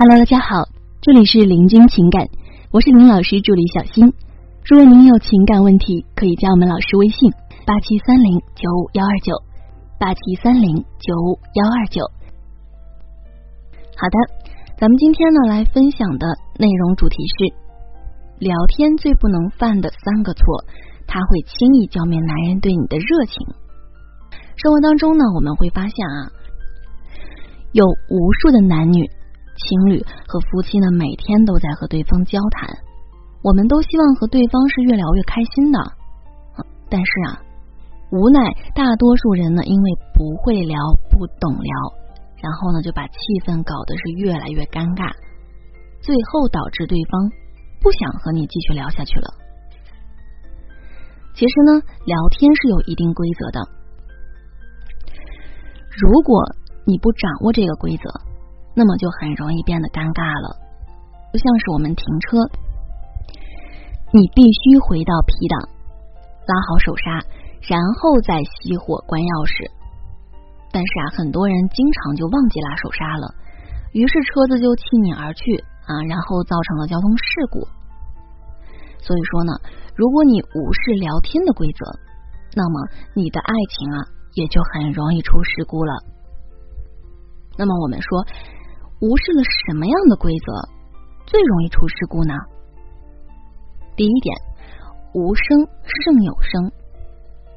Hello，大家好，这里是林君情感，我是林老师助理小新。如果您有情感问题，可以加我们老师微信八七三零九五幺二九八七三零九五幺二九。好的，咱们今天呢来分享的内容主题是聊天最不能犯的三个错，他会轻易浇灭男人对你的热情。生活当中呢，我们会发现啊，有无数的男女。情侣和夫妻呢，每天都在和对方交谈，我们都希望和对方是越聊越开心的。但是啊，无奈大多数人呢，因为不会聊、不懂聊，然后呢就把气氛搞得是越来越尴尬，最后导致对方不想和你继续聊下去了。其实呢，聊天是有一定规则的，如果你不掌握这个规则。那么就很容易变得尴尬了，就像是我们停车，你必须回到 P 档，拉好手刹，然后再熄火关钥匙。但是啊，很多人经常就忘记拉手刹了，于是车子就弃你而去啊，然后造成了交通事故。所以说呢，如果你无视聊天的规则，那么你的爱情啊也就很容易出事故了。那么我们说。无视了什么样的规则最容易出事故呢？第一点，无声胜有声。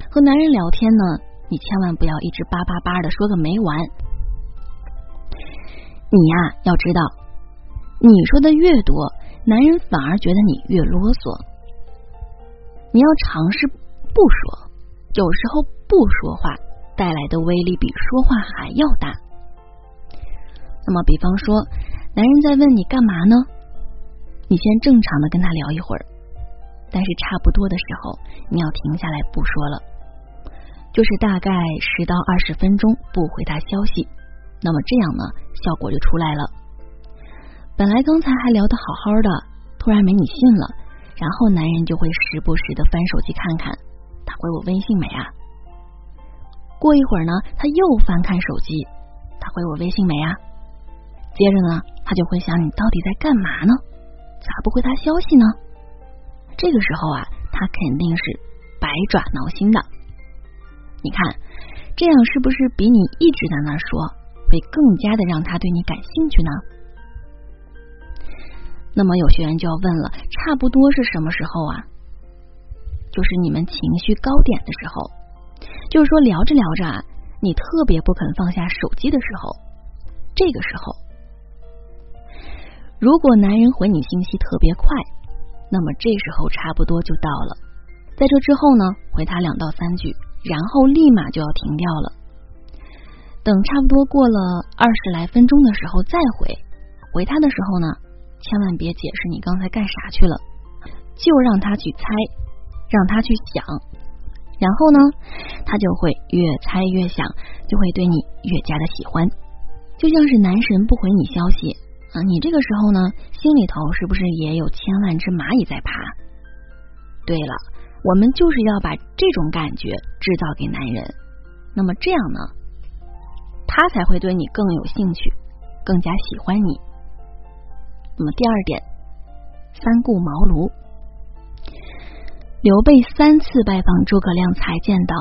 和男人聊天呢，你千万不要一直叭叭叭的说个没完。你呀，要知道，你说的越多，男人反而觉得你越啰嗦。你要尝试不说，有时候不说话带来的威力比说话还要大。那么，比方说，男人在问你干嘛呢？你先正常的跟他聊一会儿，但是差不多的时候，你要停下来不说了，就是大概十到二十分钟不回他消息。那么这样呢，效果就出来了。本来刚才还聊得好好的，突然没你信了，然后男人就会时不时的翻手机看看，他回我微信没啊？过一会儿呢，他又翻看手机，他回我微信没啊？接着呢，他就会想你到底在干嘛呢？咋不回他消息呢？这个时候啊，他肯定是百爪挠心的。你看，这样是不是比你一直在那说，会更加的让他对你感兴趣呢？那么有学员就要问了，差不多是什么时候啊？就是你们情绪高点的时候，就是说聊着聊着啊，你特别不肯放下手机的时候，这个时候。如果男人回你信息特别快，那么这时候差不多就到了。在这之后呢，回他两到三句，然后立马就要停掉了。等差不多过了二十来分钟的时候再回，回他的时候呢，千万别解释你刚才干啥去了，就让他去猜，让他去想，然后呢，他就会越猜越想，就会对你越加的喜欢，就像是男神不回你消息。啊，你这个时候呢，心里头是不是也有千万只蚂蚁在爬？对了，我们就是要把这种感觉制造给男人，那么这样呢，他才会对你更有兴趣，更加喜欢你。那么第二点，三顾茅庐，刘备三次拜访诸葛亮才见到。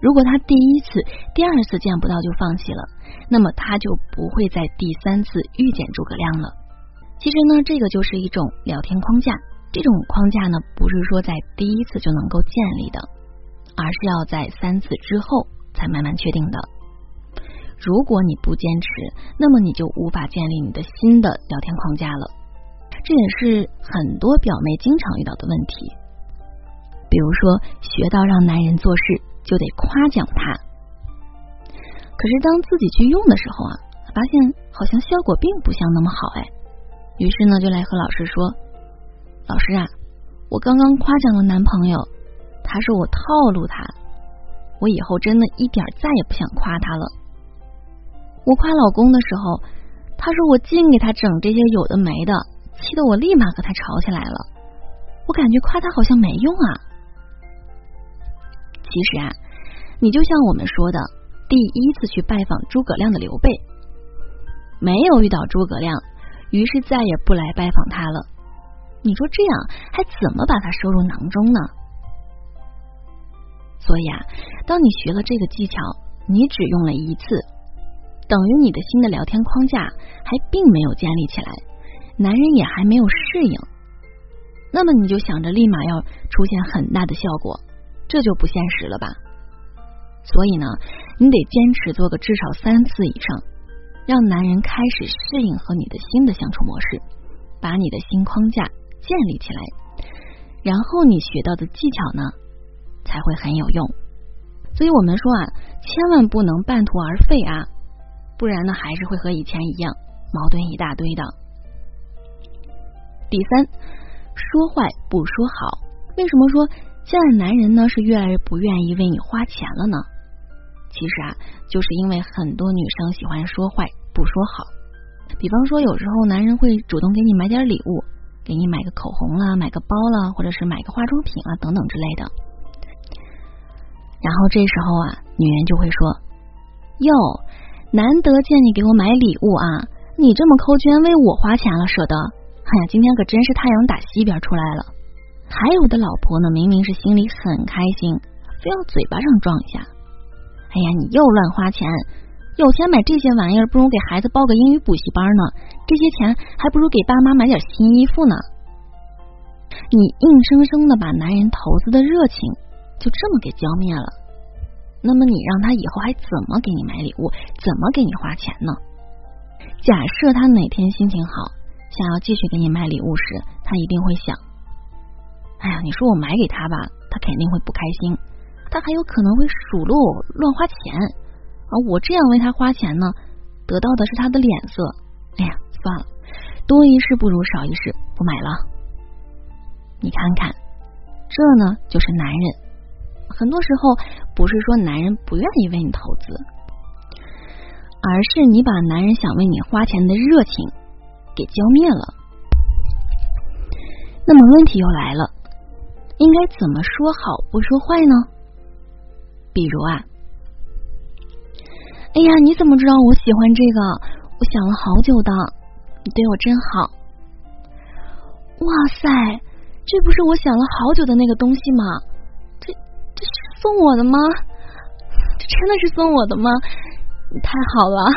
如果他第一次、第二次见不到就放弃了，那么他就不会在第三次遇见诸葛亮了。其实呢，这个就是一种聊天框架。这种框架呢，不是说在第一次就能够建立的，而是要在三次之后才慢慢确定的。如果你不坚持，那么你就无法建立你的新的聊天框架了。这也是很多表妹经常遇到的问题。比如说，学到让男人做事。就得夸奖他，可是当自己去用的时候啊，发现好像效果并不像那么好哎。于是呢，就来和老师说：“老师啊，我刚刚夸奖了男朋友，他说我套路他，我以后真的一点再也不想夸他了。我夸老公的时候，他说我净给他整这些有的没的，气得我立马和他吵起来了。我感觉夸他好像没用啊。”其实啊，你就像我们说的，第一次去拜访诸葛亮的刘备，没有遇到诸葛亮，于是再也不来拜访他了。你说这样还怎么把他收入囊中呢？所以啊，当你学了这个技巧，你只用了一次，等于你的新的聊天框架还并没有建立起来，男人也还没有适应。那么你就想着立马要出现很大的效果，这就不现实了吧？所以呢，你得坚持做个至少三次以上，让男人开始适应和你的新的相处模式，把你的新框架建立起来，然后你学到的技巧呢才会很有用。所以我们说啊，千万不能半途而废啊，不然呢还是会和以前一样矛盾一大堆的。第三，说坏不说好，为什么说现在男人呢是越来越不愿意为你花钱了呢？其实啊，就是因为很多女生喜欢说坏不说好。比方说，有时候男人会主动给你买点礼物，给你买个口红啦，买个包啦，或者是买个化妆品啊等等之类的。然后这时候啊，女人就会说：“哟，难得见你给我买礼物啊，你这么抠，居然为我花钱了，舍得？哎呀，今天可真是太阳打西边出来了。”还有的老婆呢，明明是心里很开心，非要嘴巴上装一下。哎呀，你又乱花钱！有钱买这些玩意儿，不如给孩子报个英语补习班呢。这些钱还不如给爸妈买点新衣服呢。你硬生生的把男人投资的热情就这么给浇灭了，那么你让他以后还怎么给你买礼物，怎么给你花钱呢？假设他哪天心情好，想要继续给你买礼物时，他一定会想：哎呀，你说我买给他吧，他肯定会不开心。他还有可能会数落我乱花钱，而我这样为他花钱呢，得到的是他的脸色。哎呀，算了，多一事不如少一事，不买了。你看看，这呢就是男人。很多时候不是说男人不愿意为你投资，而是你把男人想为你花钱的热情给浇灭了。那么问题又来了，应该怎么说好不说坏呢？比如啊，哎呀，你怎么知道我喜欢这个？我想了好久的，你对我真好。哇塞，这不是我想了好久的那个东西吗？这这是送我的吗？这真的是送我的吗？你太好了。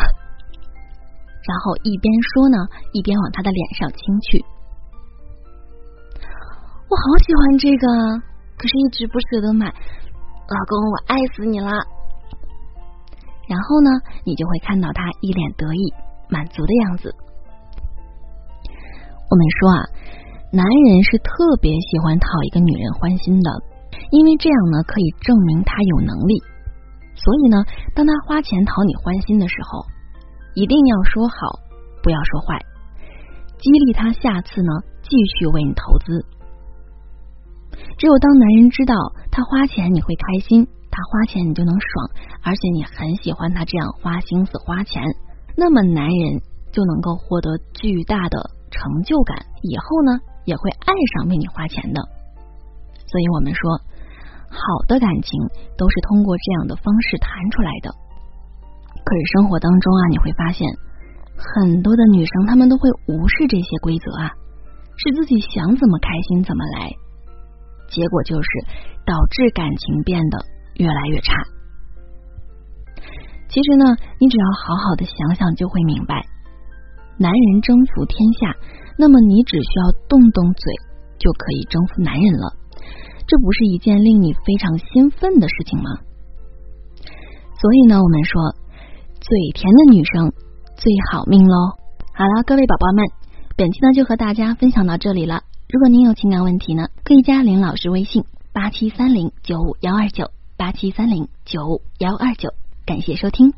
然后一边说呢，一边往他的脸上亲去。我好喜欢这个，可是一直不舍得买。老公，我爱死你了。然后呢，你就会看到他一脸得意、满足的样子。我们说啊，男人是特别喜欢讨一个女人欢心的，因为这样呢，可以证明他有能力。所以呢，当他花钱讨你欢心的时候，一定要说好，不要说坏，激励他下次呢继续为你投资。只有当男人知道他花钱你会开心，他花钱你就能爽，而且你很喜欢他这样花心思花钱，那么男人就能够获得巨大的成就感，以后呢也会爱上为你花钱的。所以我们说，好的感情都是通过这样的方式谈出来的。可是生活当中啊，你会发现很多的女生她们都会无视这些规则啊，是自己想怎么开心怎么来。结果就是导致感情变得越来越差。其实呢，你只要好好的想想，就会明白，男人征服天下，那么你只需要动动嘴就可以征服男人了。这不是一件令你非常兴奋的事情吗？所以呢，我们说，嘴甜的女生最好命喽。好了，各位宝宝们，本期呢就和大家分享到这里了。如果您有情感问题呢，可以加林老师微信八七三零九五幺二九八七三零九五幺二九，感谢收听。